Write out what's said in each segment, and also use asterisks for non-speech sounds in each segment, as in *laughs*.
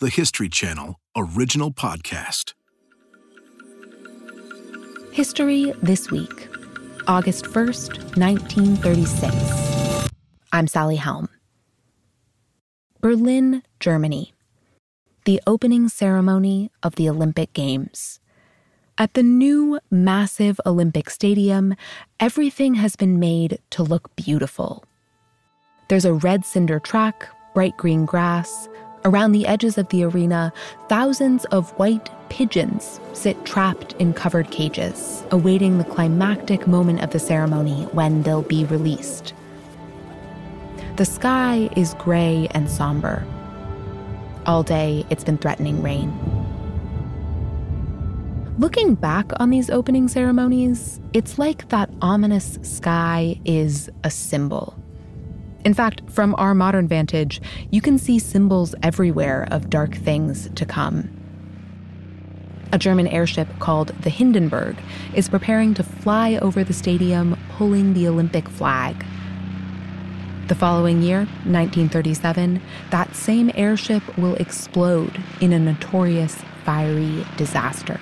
the History Channel original podcast. History This Week, August 1st, 1936. I'm Sally Helm. Berlin, Germany. The opening ceremony of the Olympic Games. At the new massive Olympic Stadium, everything has been made to look beautiful. There's a red cinder track, bright green grass. Around the edges of the arena, thousands of white pigeons sit trapped in covered cages, awaiting the climactic moment of the ceremony when they'll be released. The sky is gray and somber. All day, it's been threatening rain. Looking back on these opening ceremonies, it's like that ominous sky is a symbol. In fact, from our modern vantage, you can see symbols everywhere of dark things to come. A German airship called the Hindenburg is preparing to fly over the stadium, pulling the Olympic flag. The following year, 1937, that same airship will explode in a notorious fiery disaster.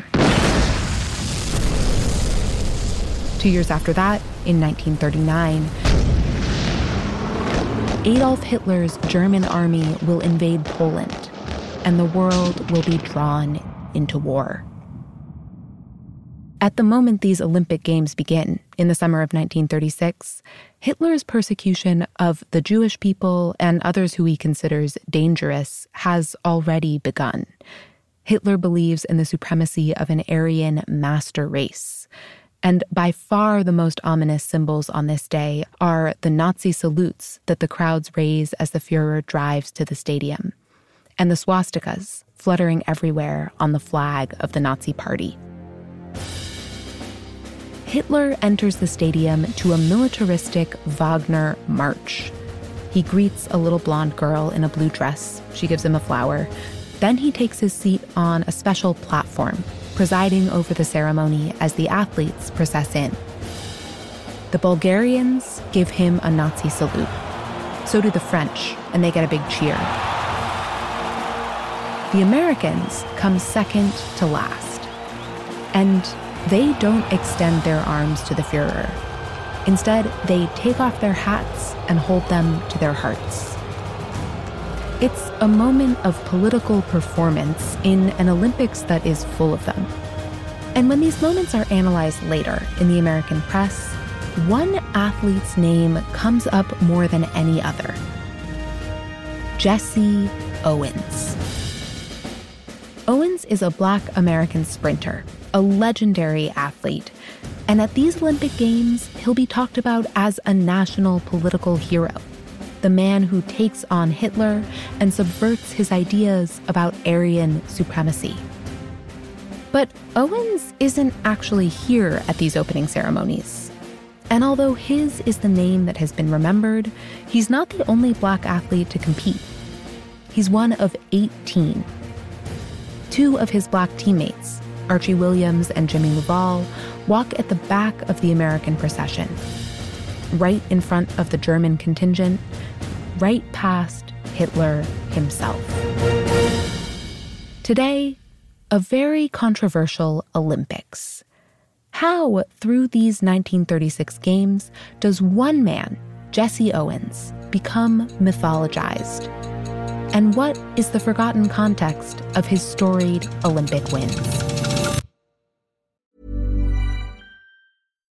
Two years after that, in 1939, Adolf Hitler's German army will invade Poland, and the world will be drawn into war. At the moment these Olympic Games begin, in the summer of 1936, Hitler's persecution of the Jewish people and others who he considers dangerous has already begun. Hitler believes in the supremacy of an Aryan master race. And by far the most ominous symbols on this day are the Nazi salutes that the crowds raise as the Fuhrer drives to the stadium, and the swastikas fluttering everywhere on the flag of the Nazi Party. Hitler enters the stadium to a militaristic Wagner march. He greets a little blonde girl in a blue dress. She gives him a flower. Then he takes his seat on a special platform presiding over the ceremony as the athletes process in. The Bulgarians give him a Nazi salute. So do the French, and they get a big cheer. The Americans come second to last. And they don't extend their arms to the Fuhrer. Instead, they take off their hats and hold them to their hearts. It's a moment of political performance in an Olympics that is full of them. And when these moments are analyzed later in the American press, one athlete's name comes up more than any other Jesse Owens. Owens is a black American sprinter, a legendary athlete. And at these Olympic Games, he'll be talked about as a national political hero the man who takes on Hitler and subverts his ideas about Aryan supremacy. But Owens isn't actually here at these opening ceremonies. And although his is the name that has been remembered, he's not the only black athlete to compete. He's one of 18. Two of his black teammates, Archie Williams and Jimmy LuValle, walk at the back of the American procession, right in front of the German contingent, right past Hitler himself. Today, a very controversial Olympics. How, through these 1936 games, does one man, Jesse Owens, become mythologized? And what is the forgotten context of his storied Olympic wins?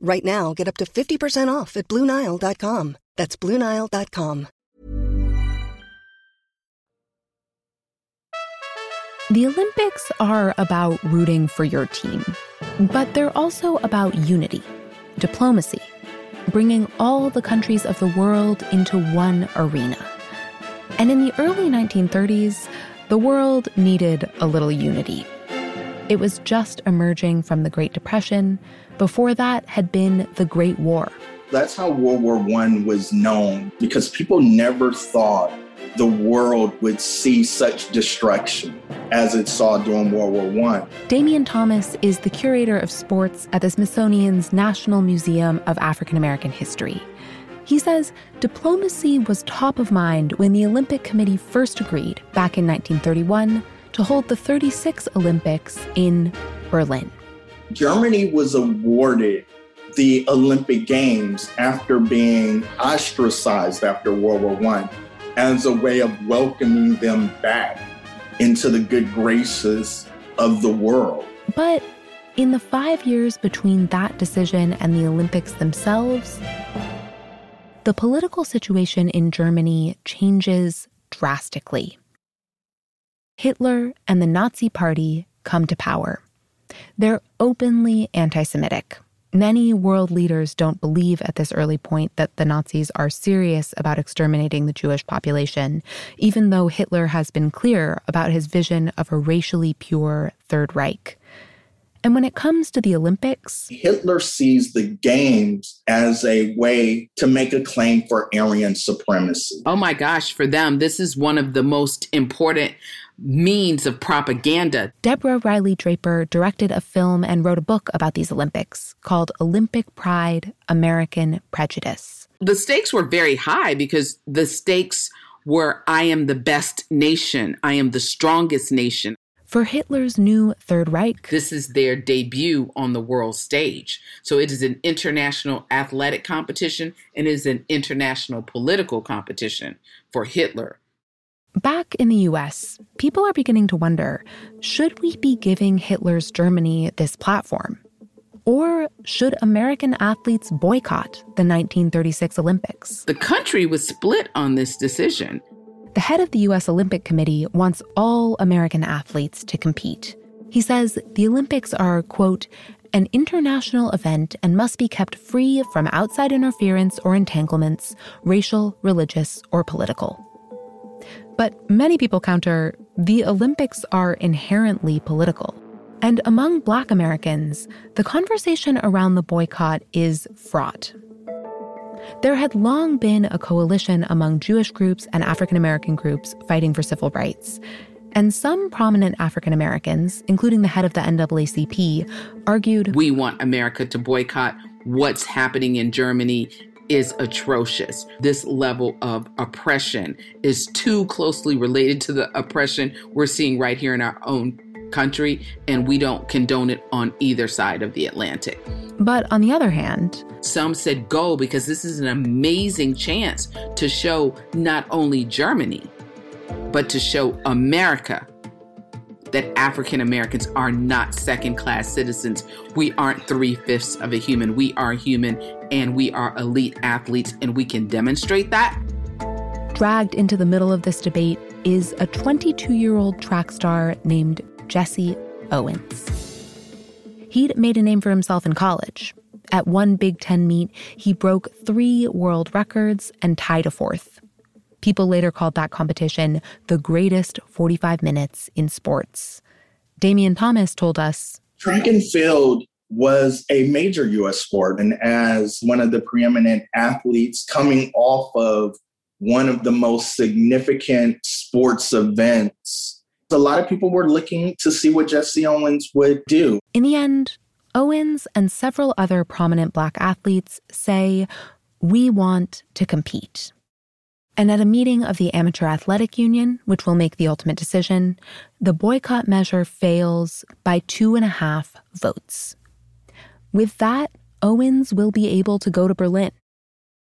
Right now, get up to 50% off at BlueNile.com. That's BlueNile.com. The Olympics are about rooting for your team, but they're also about unity, diplomacy, bringing all the countries of the world into one arena. And in the early 1930s, the world needed a little unity. It was just emerging from the Great Depression. Before that had been the Great War. That's how World War I was known because people never thought the world would see such destruction as it saw during World War I. Damion Thomas is the curator of sports at the Smithsonian's National Museum of African American History. He says diplomacy was top of mind when the Olympic Committee first agreed back in 1931 to hold the 36 Olympics in Berlin. Germany was awarded the Olympic Games after being ostracized after World War I as a way of welcoming them back into the good graces of the world. But in the five years between that decision and the Olympics themselves, the political situation in Germany changes drastically. Hitler and the Nazi Party come to power. They're openly anti Semitic. Many world leaders don't believe at this early point that the Nazis are serious about exterminating the Jewish population, even though Hitler has been clear about his vision of a racially pure Third Reich. And when it comes to the Olympics, Hitler sees the games as a way to make a claim for Aryan supremacy. Oh my gosh, for them, this is one of the most important means of propaganda. Deborah Riley Draper directed a film and wrote a book about these Olympics called Olympic Pride American Prejudice. The stakes were very high because the stakes were I am the best nation, I am the strongest nation. For Hitler's new Third Reich, this is their debut on the world stage. So it is an international athletic competition and it is an international political competition for Hitler. Back in the US, people are beginning to wonder should we be giving Hitler's Germany this platform? Or should American athletes boycott the 1936 Olympics? The country was split on this decision. The head of the US Olympic Committee wants all American athletes to compete. He says the Olympics are, quote, an international event and must be kept free from outside interference or entanglements, racial, religious, or political. But many people counter the Olympics are inherently political. And among Black Americans, the conversation around the boycott is fraught. There had long been a coalition among Jewish groups and African American groups fighting for civil rights. And some prominent African Americans, including the head of the NAACP, argued We want America to boycott what's happening in Germany is atrocious. This level of oppression is too closely related to the oppression we're seeing right here in our own country, and we don't condone it on either side of the Atlantic. But on the other hand, some said go because this is an amazing chance to show not only Germany, but to show America that African Americans are not second class citizens. We aren't three fifths of a human. We are human and we are elite athletes, and we can demonstrate that. Dragged into the middle of this debate is a 22 year old track star named Jesse Owens. He'd made a name for himself in college. At one Big Ten meet, he broke three world records and tied a fourth. People later called that competition the greatest 45 minutes in sports. Damion Thomas told us Track and field was a major US sport. And as one of the preeminent athletes coming off of one of the most significant sports events, a lot of people were looking to see what Jesse Owens would do. In the end, Owens and several other prominent Black athletes say, We want to compete. And at a meeting of the Amateur Athletic Union, which will make the ultimate decision, the boycott measure fails by two and a half votes. With that, Owens will be able to go to Berlin.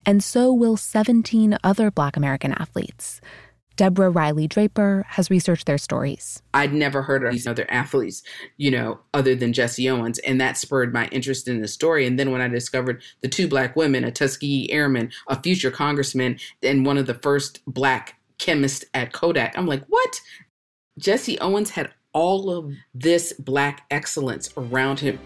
And so will 17 other Black American athletes. Deborah Riley Draper has researched their stories. I'd never heard of these other athletes, you know, other than Jesse Owens, and that spurred my interest in the story. And then when I discovered the two black women, a Tuskegee Airman, a future congressman, and one of the first black chemists at Kodak, I'm like, what? Jesse Owens had all of this black excellence around him.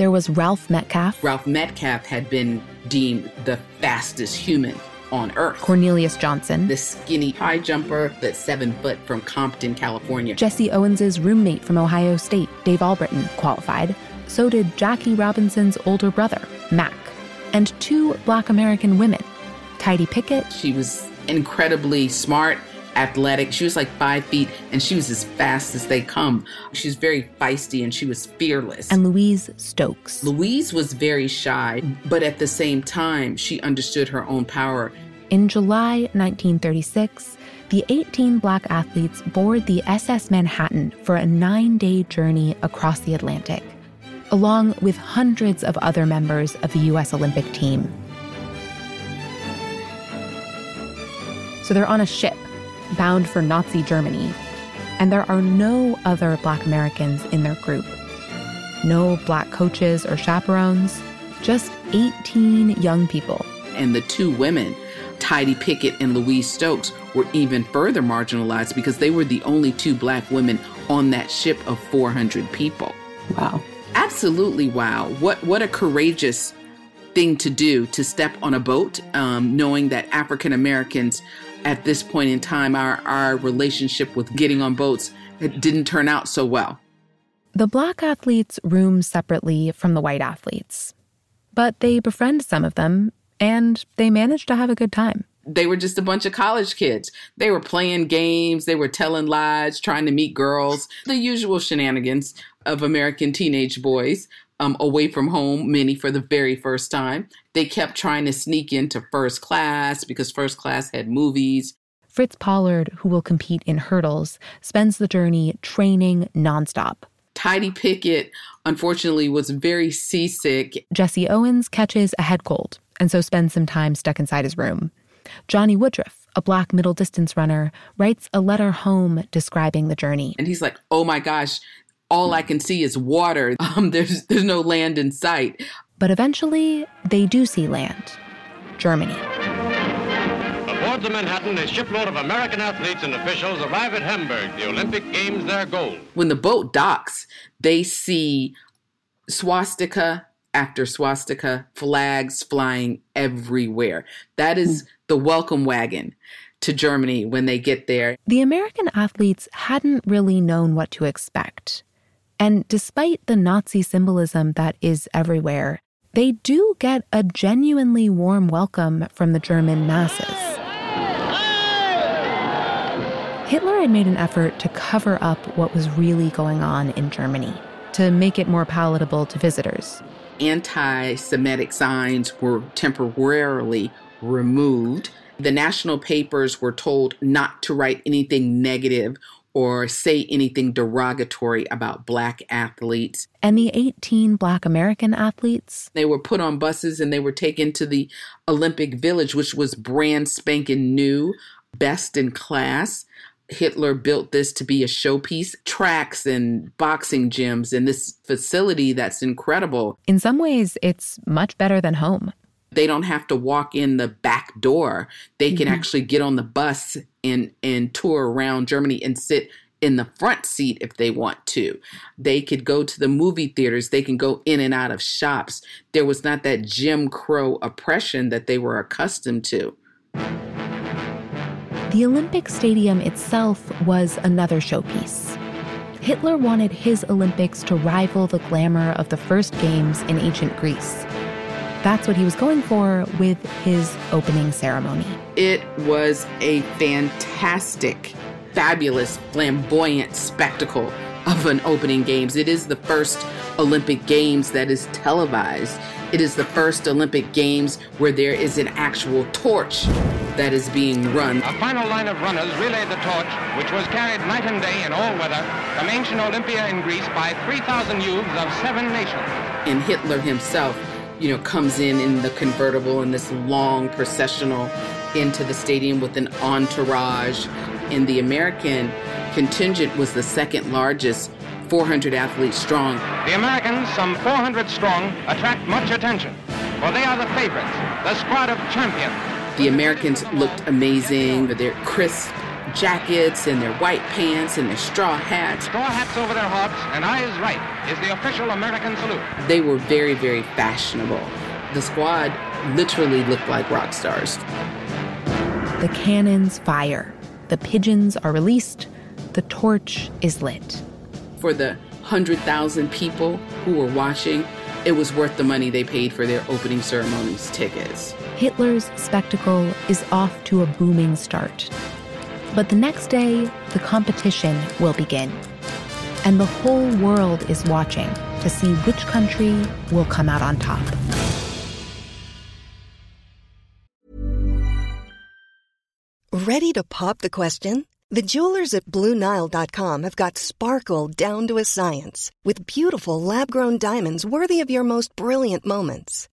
There was Ralph Metcalfe. Ralph Metcalfe had been deemed the fastest human on earth. Cornelius Johnson, the skinny high jumper that's seven foot from Compton, California. Jesse Owens' roommate from Ohio State, Dave Albritton, qualified. So did Jackie Robinson's older brother, Mac, and two black American women, Tidye Pickett. She was incredibly smart, athletic. She was like five feet and she was as fast as they come. She was very feisty and she was fearless. And Louise Stokes. Louise was very shy, but at the same time, she understood her own power. In July 1936, the 18 black athletes board the SS Manhattan for a nine day journey across the Atlantic, along with hundreds of other members of the U.S. Olympic team. So they're on a ship bound for Nazi Germany, and there are no other black Americans in their group. No black coaches or chaperones, just 18 young people. And the two women, Tidye Pickett and Louise Stokes, were even further marginalized because they were the only two black women on that ship of 400 people. Wow. Absolutely wow. What what a courageous thing to do to step on a boat, um, knowing that African Americans at this point in time, our, our relationship with getting on boats it didn't turn out so well. The black athletes room separately from the white athletes, but they befriend some of them and they manage to have a good time. They were just a bunch of college kids. They were playing games, they were telling lies, trying to meet girls, the usual shenanigans of American teenage boys um, away from home, many for the very first time. They kept trying to sneak into first class because first class had movies. Fritz Pollard, who will compete in hurdles, spends the journey training nonstop. Tidye Pickett, unfortunately, was very seasick. Jesse Owens catches a head cold and so spends some time stuck inside his room. Johnny Woodruff, a black middle distance runner, writes a letter home describing the journey. And he's like, oh my gosh, all I can see is water. *laughs* Um, there's there's no land in sight. But eventually, they do see land. Germany. Aboard the Manhattan, a shipload of American athletes and officials arrive at Hamburg. The Olympic Games, their goal. When the boat docks, they see swastika after swastika, flags flying everywhere. That is the welcome wagon to Germany when they get there. The American athletes hadn't really known what to expect. And despite the Nazi symbolism that is everywhere, they do get a genuinely warm welcome from the German masses. Hitler had made an effort to cover up what was really going on in Germany, to make it more palatable to visitors. Anti Semitic signs were temporarily removed. The national papers were told not to write anything negative or say anything derogatory about black athletes. And the 18 black American athletes? They were put on buses and they were taken to the Olympic Village, which was brand spanking new, best in class. Hitler built this to be a showpiece, tracks and boxing gyms, and this facility that's incredible. In some ways, it's much better than home. They don't have to walk in the back door. They can mm-hmm. actually get on the bus and and tour around Germany and sit in the front seat if they want to. They could go to the movie theaters, they can go in and out of shops. There was not that Jim Crow oppression that they were accustomed to. The Olympic Stadium itself was another showpiece. Hitler wanted his Olympics to rival the glamour of the first games in ancient Greece. That's what he was going for with his opening ceremony. It was a fantastic, fabulous, flamboyant spectacle of an opening games. It is the first Olympic Games that is televised. It is the first Olympic Games where there is an actual torch that is being run. A final line of runners relayed the torch, which was carried night and day in all weather from ancient Olympia in Greece by 3,000 youths of seven nations. And Hitler himself you know, comes in in the convertible in this long processional into the stadium with an entourage. And the American contingent was the second largest, 400 athletes strong. The Americans, some 400 strong, attract much attention, for they are the favorites, the squad of champions. The Americans looked amazing they're crisp jackets and their white pants and their straw hats. Straw hats over their hawks and eyes right is the official American salute. They were very, very fashionable. The squad literally looked like rock stars. the cannons fire, the pigeons are released, the torch is lit. For the 100,000 people who were watching, it was worth the money they paid for their opening ceremonies tickets. Hitler's spectacle is off to a booming start. But the next day, the competition will begin. And the whole world is watching to see which country will come out on top. Ready to pop the question? The jewelers at BlueNile.com have got sparkle down to a science with beautiful lab grown diamonds worthy of your most brilliant moments.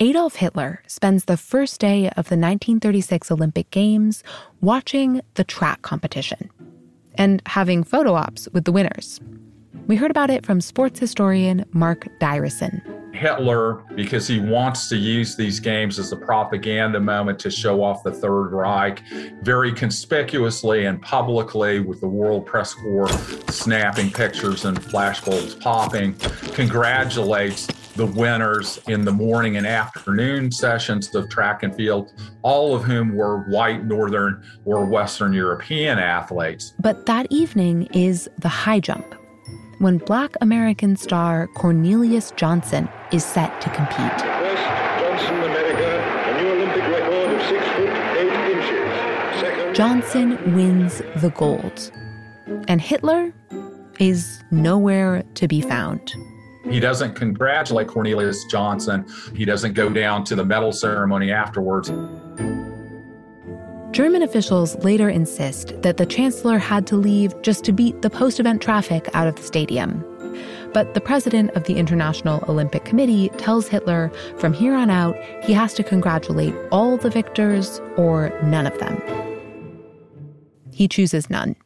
Adolf Hitler spends the first day of the 1936 Olympic Games watching the track competition and having photo ops with the winners. We heard about it from sports historian Mark Dyreson. Hitler, because he wants to use these games as a propaganda moment to show off the Third Reich, very conspicuously and publicly, with the World Press Corps snapping pictures and flashbulbs popping, congratulates the winners in the morning and afternoon sessions of track and field, all of whom were white, Northern, or Western European athletes. But that evening is the high jump, when Black American star Cornelius Johnson is set to compete. First, Johnson, America, a new Olympic record of six foot eight inches. Second, Johnson wins the gold, and Hitler is nowhere to be found. He doesn't congratulate Cornelius Johnson. He doesn't go down to the medal ceremony afterwards. German officials later insist that the chancellor had to leave just to beat the post event traffic out of the stadium. But the president of the International Olympic Committee tells Hitler from here on out he has to congratulate all the victors or none of them. He chooses none.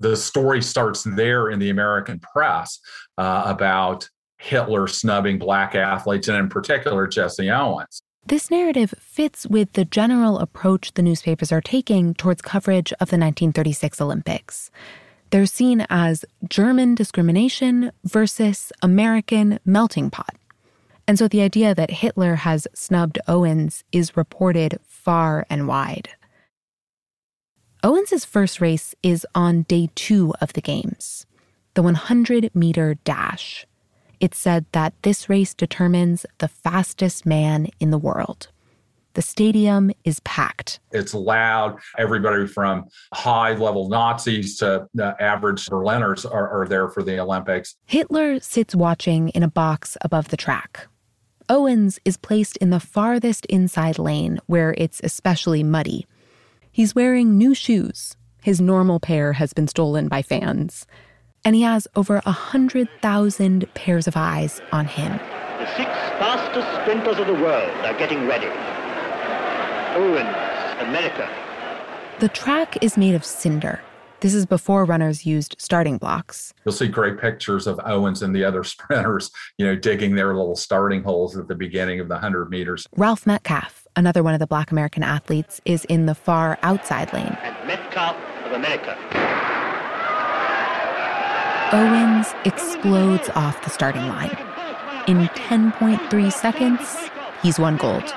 The story starts there in the American press uh, about Hitler snubbing black athletes, and in particular, Jesse Owens. This narrative fits with the general approach the newspapers are taking towards coverage of the 1936 Olympics. They're seen as German discrimination versus American melting pot. And so the idea that Hitler has snubbed Owens is reported far and wide. Owens' first race is on day two of the Games, the 100 meter dash. It's said that this race determines the fastest man in the world. The stadium is packed. It's loud. Everybody from high level Nazis to the average Berliners are, are there for the Olympics. Hitler sits watching in a box above the track. Owens is placed in the farthest inside lane where it's especially muddy. He's wearing new shoes. His normal pair has been stolen by fans. And he has over a 100,000 pairs of eyes on him. The six fastest sprinters of the world are getting ready. Owens, America. The track is made of cinder. This is before runners used starting blocks. You'll see great pictures of Owens and the other *laughs* sprinters, you know, digging their little starting holes at the beginning of the 100 meters. Ralph Metcalfe, another one of the black American athletes, is in the far outside lane. And Metcalfe of America. Owens explodes off the starting line. In 10.3 seconds, he's won gold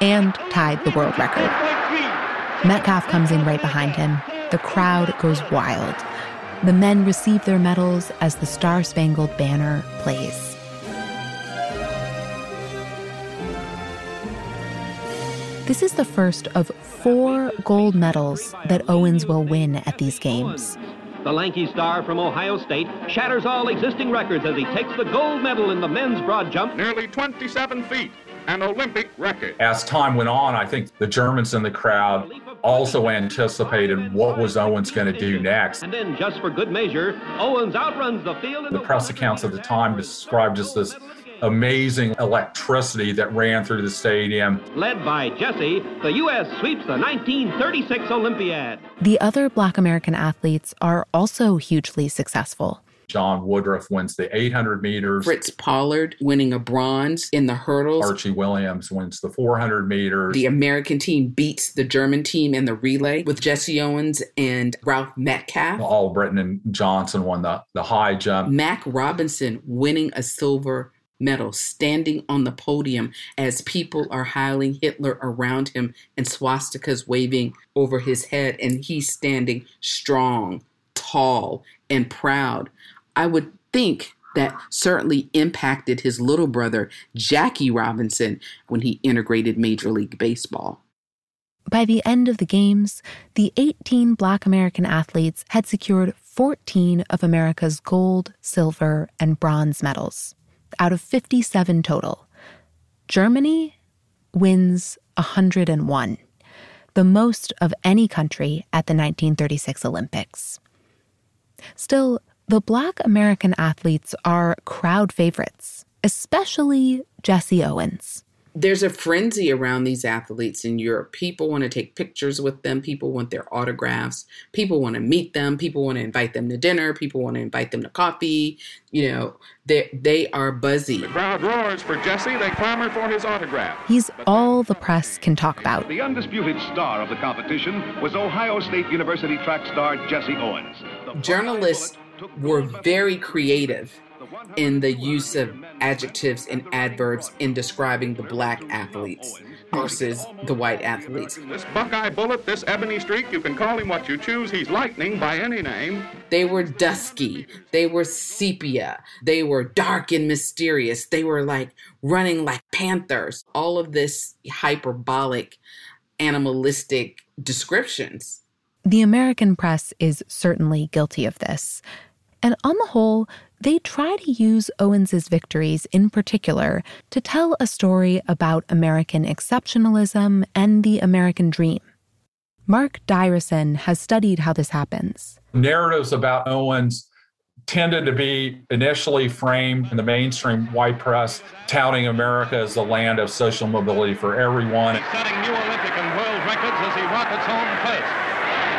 and tied the world record. Metcalfe comes in right behind him. The crowd goes wild. The men receive their medals as the Star Spangled Banner plays. This is the first of four gold medals that Owens will win at these games. The lanky star from Ohio State shatters all existing records as he takes the gold medal in the men's broad jump. Nearly 27 feet an Olympic record. As time went on, I think the Germans in the crowd also anticipated what was Owens going to do next. And then, just for good measure, Owens outruns the field. The press accounts at the time described just this amazing electricity that ran through the stadium. Led by Jesse, the U.S. sweeps the 1936 Olympiad. The other Black American athletes are also hugely successful. John Woodruff wins the 800 meters. Fritz Pollard winning a bronze in the hurdles. Archie Williams wins the 400 meters. The American team beats the German team in the relay with Jesse Owens and Ralph Metcalfe. Albritton and Johnson won the, the high jump. Mac Robinson winning a silver medal, standing on the podium as people are hailing Hitler around him and swastikas waving over his head, and he's standing strong, tall, and proud. I would think that certainly impacted his little brother, Jackie Robinson, when he integrated Major League Baseball. By the end of the games, the 18 Black American athletes had secured 14 of America's gold, silver, and bronze medals out of 57 total. Germany wins 101, the most of any country at the 1936 Olympics. Still, the Black American athletes are crowd favorites, especially Jesse Owens there's a frenzy around these athletes in Europe. People want to take pictures with them. People want their autographs. People want to meet them. People want to invite them to dinner. People want to invite them to coffee. You know, they they are buzzy. The crowd roars for Jesse. They clamor for his autograph. He's all the press can talk about. The undisputed star of the competition was Ohio State University track star Jesse Owens. Journalists were very creative in the use of adjectives and adverbs in describing the black athletes versus the white athletes. This Buckeye Bullet, this Ebony Streak, you can call him what you choose. He's lightning by any name. They were dusky. They were sepia. They were dark and mysterious. They were like running like panthers. All of this hyperbolic, animalistic descriptions. The American press is certainly guilty of this. And on the whole, they try to use Owens's victories in particular to tell a story about American exceptionalism and the American dream. Mark Dyreson has studied how this happens. Narratives about Owens tended to be initially framed in the mainstream white press, touting America as the land of social mobility for everyone. Setting new Olympic and world records as he rockets home first.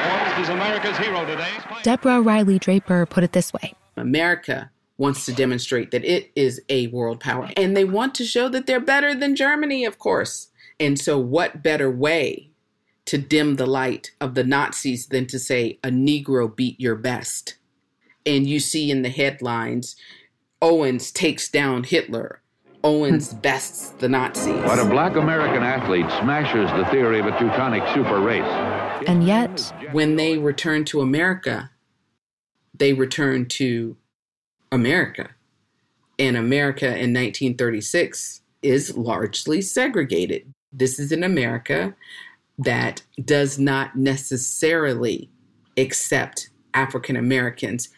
Owens is America's hero today. Deborah Riley Draper put it this way America wants to demonstrate that it is a world power. And they want to show that they're better than Germany, of course. And so, what better way to dim the light of the Nazis than to say, a Negro beat your best? And you see in the headlines, Owens takes down Hitler. Owens hmm. bests the Nazis. But a black American athlete smashes the theory of a Teutonic super race. And yet, when they return to America, they return to America. And America in 1936 is largely segregated. This is an America that does not necessarily accept African Americans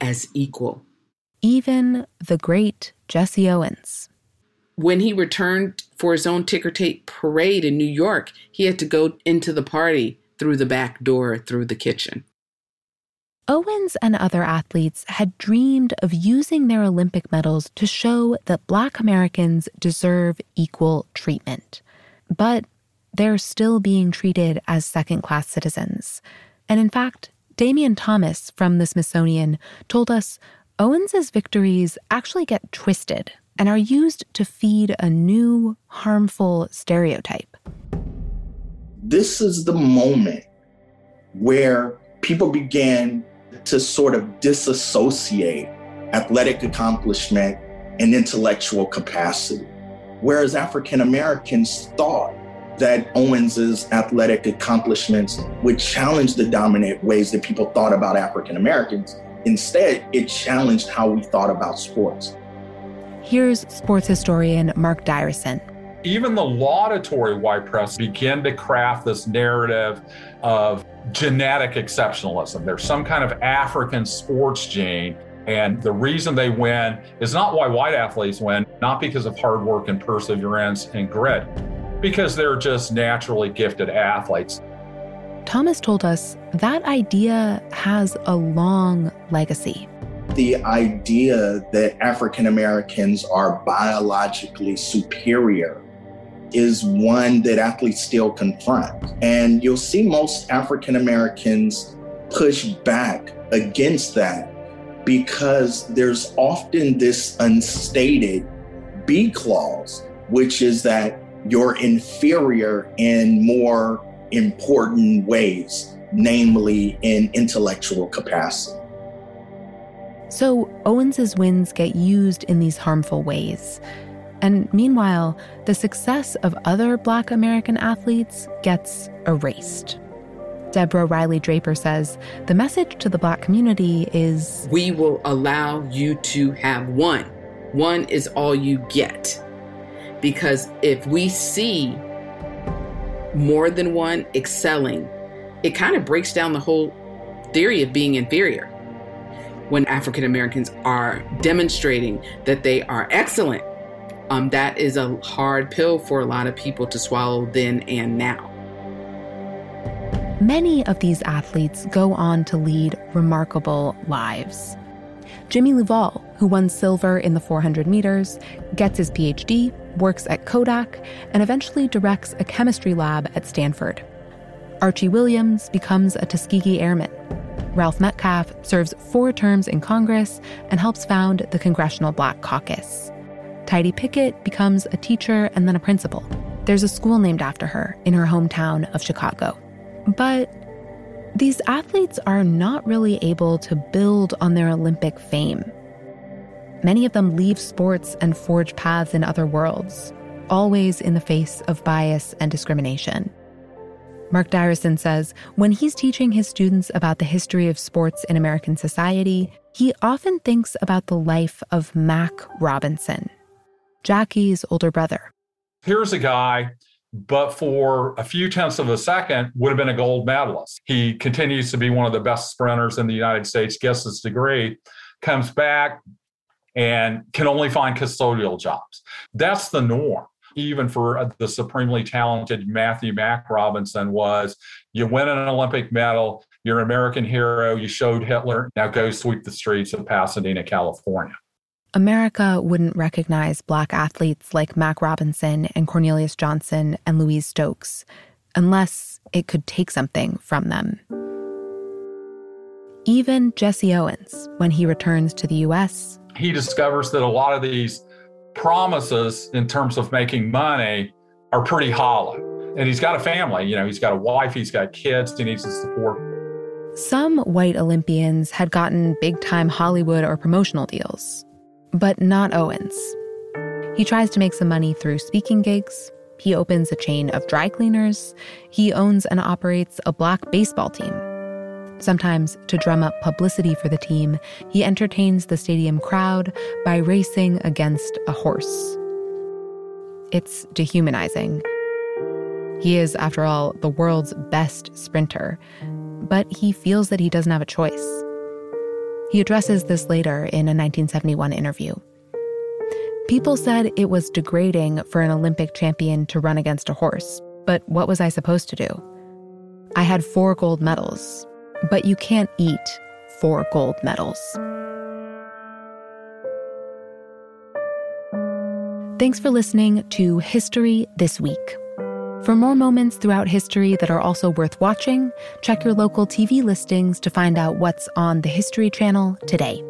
as equal. Even the great Jesse Owens. When he returned for his own ticker tape parade in New York, he had to go into the party through the back door, through the kitchen. Owens and other athletes had dreamed of using their Olympic medals to show that Black Americans deserve equal treatment. But they're still being treated as second class citizens. And in fact, Damion Thomas from the Smithsonian told us Owens's victories actually get twisted and are used to feed a new, harmful stereotype. This is the moment where people began to sort of disassociate athletic accomplishment and intellectual capacity. Whereas African Americans thought that Owens's athletic accomplishments would challenge the dominant ways that people thought about African Americans. Instead, it challenged how we thought about sports. Here's sports historian Mark Dyreson. even the laudatory white press began to craft this narrative of genetic exceptionalism. There's some kind of African sports gene. And the reason they win is not why white athletes win, not because of hard work and perseverance and grit, because they're just naturally gifted athletes. Thomas told us that idea has a long legacy. The idea that African Americans are biologically superior is one that athletes still confront. And you'll see most African Americans push back against that because there's often this unstated B clause, which is that you're inferior in more important ways, namely in intellectual capacity. So Owens's wins get used in these harmful ways. And meanwhile, the success of other Black American athletes gets erased. Deborah Riley Draper says the message to the Black community is We will allow you to have one. One is all you get. Because if we see more than one excelling, it kind of breaks down the whole theory of being inferior. When African Americans are demonstrating that they are excellent, um, that is a hard pill for a lot of people to swallow then and now. Many of these athletes go on to lead remarkable lives. Jimmy LuValle, who won silver in the 400 meters, gets his PhD, works at Kodak, and eventually directs a chemistry lab at Stanford. Archie Williams becomes a Tuskegee Airman. Ralph Metcalfe serves four terms in Congress and helps found the Congressional Black Caucus. Tidye Pickett becomes a teacher and then a principal. There's a school named after her in her hometown of Chicago. But these athletes are not really able to build on their Olympic fame. Many of them leave sports and forge paths in other worlds, always in the face of bias and discrimination. Mark Dyreson says when he's teaching his students about the history of sports in American society, he often thinks about the life of Mac Robinson, Jackie's older brother. Here's a guy, but for a few tenths of a second, would have been a gold medalist. He continues to be one of the best sprinters in the United States, gets his degree, comes back, and can only find custodial jobs. That's the norm. Even for uh, the supremely talented Matthew Mac Robinson was you win an Olympic medal, you're an American hero, you showed Hitler, now go sweep the streets of Pasadena, California. America wouldn't recognize black athletes like Mac Robinson and Cornelius Johnson and Louise Stokes unless it could take something from them. Even Jesse Owens, when he returns to the US, he discovers that a lot of these promises in terms of making money are pretty hollow. And he's got a family, you know, he's got a wife, he's got kids, he needs to support. Some white Olympians had gotten big time Hollywood or promotional deals, but not Owens. He tries to make some money through speaking gigs. He opens a chain of dry cleaners. He owns and operates a black baseball team Sometimes, to drum up publicity for the team, he entertains the stadium crowd by racing against a horse. It's dehumanizing. He is, after all, the world's best sprinter, but he feels that he doesn't have a choice. He addresses this later in a 1971 interview. People said it was degrading for an Olympic champion to run against a horse, but what was I supposed to do? I had four gold medals, but you can't eat four gold medals. Thanks for listening to History This Week. For more moments throughout history that are also worth watching, check your local TV listings to find out what's on the History Channel today.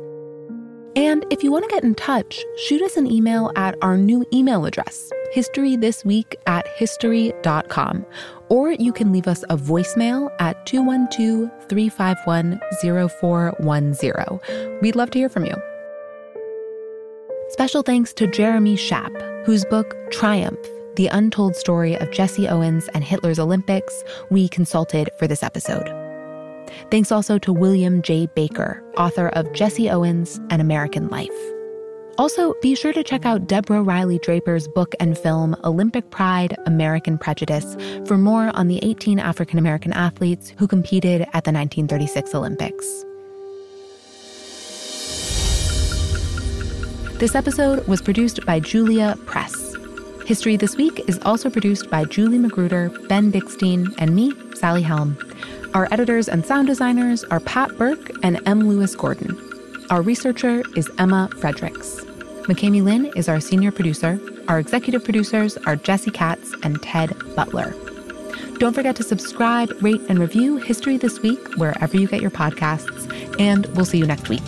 And if you want to get in touch, shoot us an email at our new email address, historythisweek at history.com. Or you can leave us a voicemail at 212 351 0410. We'd love to hear from you. Special thanks to Jeremy Schaap, whose book, Triumph The Untold Story of Jesse Owens and Hitler's Olympics, we consulted for this episode. Thanks also to William J. Baker, author of Jesse Owens and American Life. Also, be sure to check out Deborah Riley Draper's book and film, Olympic Pride American Prejudice, for more on the 18 African American athletes who competed at the 1936 Olympics. This episode was produced by Julia Press. History This Week is also produced by Julie Magruder, Ben Bixstein, and me, Sally Helm. Our editors and sound designers are Pat Burke and M. Lewis Gordon. Our researcher is Emma Fredericks. McKamey Lynn is our senior producer. Our executive producers are Jesse Katz and Ted Butler. Don't forget to subscribe, rate, and review History This Week wherever you get your podcasts, and we'll see you next week.